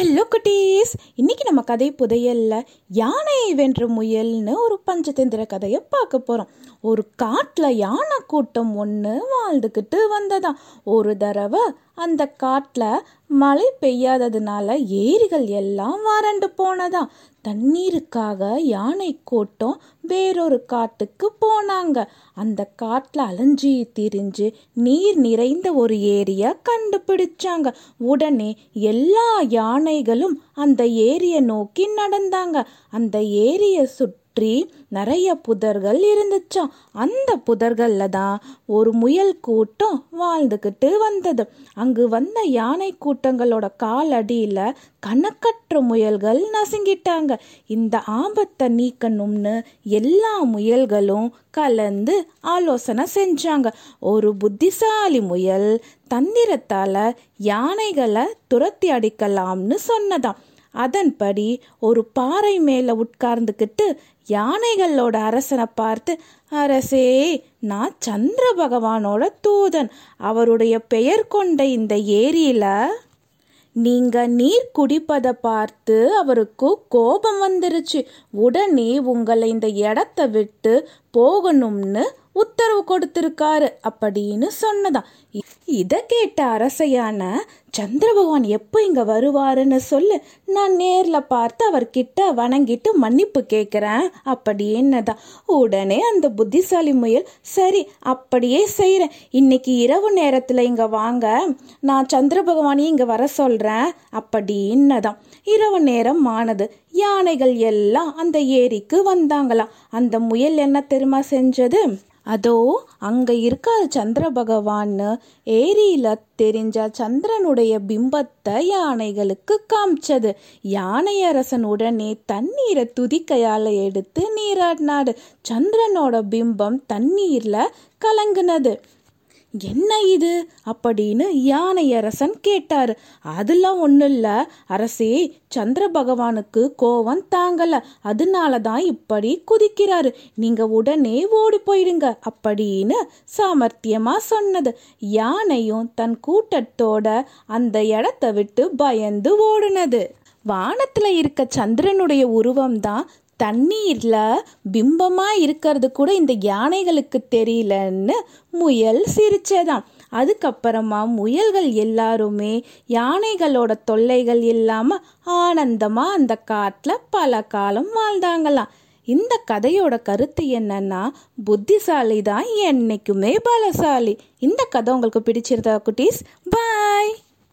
Hello குட்டீஸ் இன்னைக்கு நம்ம கதை புதையல்ல யானையை வென்ற முயல்னு ஒரு பஞ்சதந்திர கதையை பார்க்க போகிறோம் ஒரு காட்டில் யானை கூட்டம் ஒன்று வாழ்ந்துக்கிட்டு வந்ததாம். ஒரு தடவை அந்த காட்டில் மழை பெய்யாததுனால ஏரிகள் எல்லாம் வறண்டு போனதாம். தண்ணீருக்காக யானை கூட்டம் வேறொரு காட்டுக்கு போனாங்க. அந்த காட்டில் அலைஞ்சி திரிஞ்சு நீர் நிறைந்த ஒரு ஏரியை கண்டுபிடிச்சாங்க. உடனே எல்லா யானைகளும் அந்த ஏரியை நோக்கி நடந்தாங்க. அந்த ஏரியை சுற்றி நிறைய புதர்கள் இருந்துச்சாம் அந்த புதர்கள்ல தான் ஒரு முயல் கூட்டம் வாழ்ந்துக்கிட்டு வந்தது. அங்கு வந்த யானை கூட்டங்களோட காலடியில் கணக்கற்ற முயல்கள் நசுங்கிட்டாங்க. இந்த ஆபத்தை நீக்கணும்னு எல்லா முயல்களும் கலந்து ஆலோசனை செஞ்சாங்க. ஒரு புத்திசாலி முயல் தந்திரத்தால் யானைகளை துரத்தி அடிக்கலாம்னு சொன்னதாம். அதன்படி ஒரு பாறை மேல உட்கார்ந்துக்கிட்டு யானைகளோட அரசனை பார்த்து அரசே நான் சந்திர பகவானோட தூதன். அவருடைய பெயர் கொண்ட இந்த ஏரியில நீங்க நீர் குடிப்பதை பார்த்து அவருக்கு கோபம் வந்துருச்சு. உடனே உங்களை இந்த இடத்த விட்டு போகணும்னு உத்தரவு கொடுத்திருக்காரு அப்படின்னு சொன்னதாம். இதை கேட்ட அரசையான சந்திர பகவான் எப்போ இங்கே வருவாருன்னு சொல்லு. நான் நேரில் பார்த்து அவர்கிட்ட வணங்கிட்டு மன்னிப்பு கேட்குறேன் அப்படின்னதான் உடனே அந்த புத்திசாலி முயல் சரி அப்படியே செய்கிறேன் இன்னைக்கு இரவு நேரத்தில் இங்கே வாங்க. நான் சந்திர பகவானையும் இங்கே வர சொல்கிறேன் அப்படின்னதான் இரவு நேரம் ஆனது. யானைகள் எல்லாம் அந்த ஏரிக்கு வந்தாங்களாம். அந்த முயல் என்ன தெரியுமா செஞ்சது? அதோ அங்க இருக்க சந்திர பகவான்னு ஏரியில தெரிஞ்ச சந்திரனுடைய பிம்பத்தை யானைகளுக்கு காமிச்சது. யானையரசன் உடனே தண்ணீரை துதிக்கையால எடுத்து நீராடினாடு சந்திரனோட பிம்பம் தண்ணீர்ல கலங்குனது. என்ன இது? அப்படின்னு யானையரசன் கேட்டாரு. அதெல்லாம் ஒன்றும் இல்லை அரசே சந்திர பகவானுக்கு கோவம் தாங்கல. அதனால தான் இப்படி குதிக்கிறாரு. நீங்க உடனே ஓடி போயிடுங்க அப்படின்னு சாமர்த்தியமா சொன்னது. யானையும் தன் கூட்டத்தோட அந்த இடத்த விட்டு பயந்து ஓடுனது. வானத்தில் இருக்க சந்திரனுடைய உருவம் தான் தண்ணீர்ல பிம்பமா இருக்கிறது கூட இந்த யானைகளுக்கு தெரியலன்னு முயல் சிரிச்சதாம் அதுக்கப்புறமா முயல்கள் எல்லாருமே யானைகளோட தொல்லைகள் இல்லாம ஆனந்தமா அந்த காட்டில் பல காலம் வாழ்ந்தாங்களாம். இந்த கதையோட கருத்து என்னன்னா புத்திசாலி தான் என்னைக்குமே பலசாலி. இந்த கதை உங்களுக்கு பிடிச்சிருந்தா குட்டீஸ் பாய்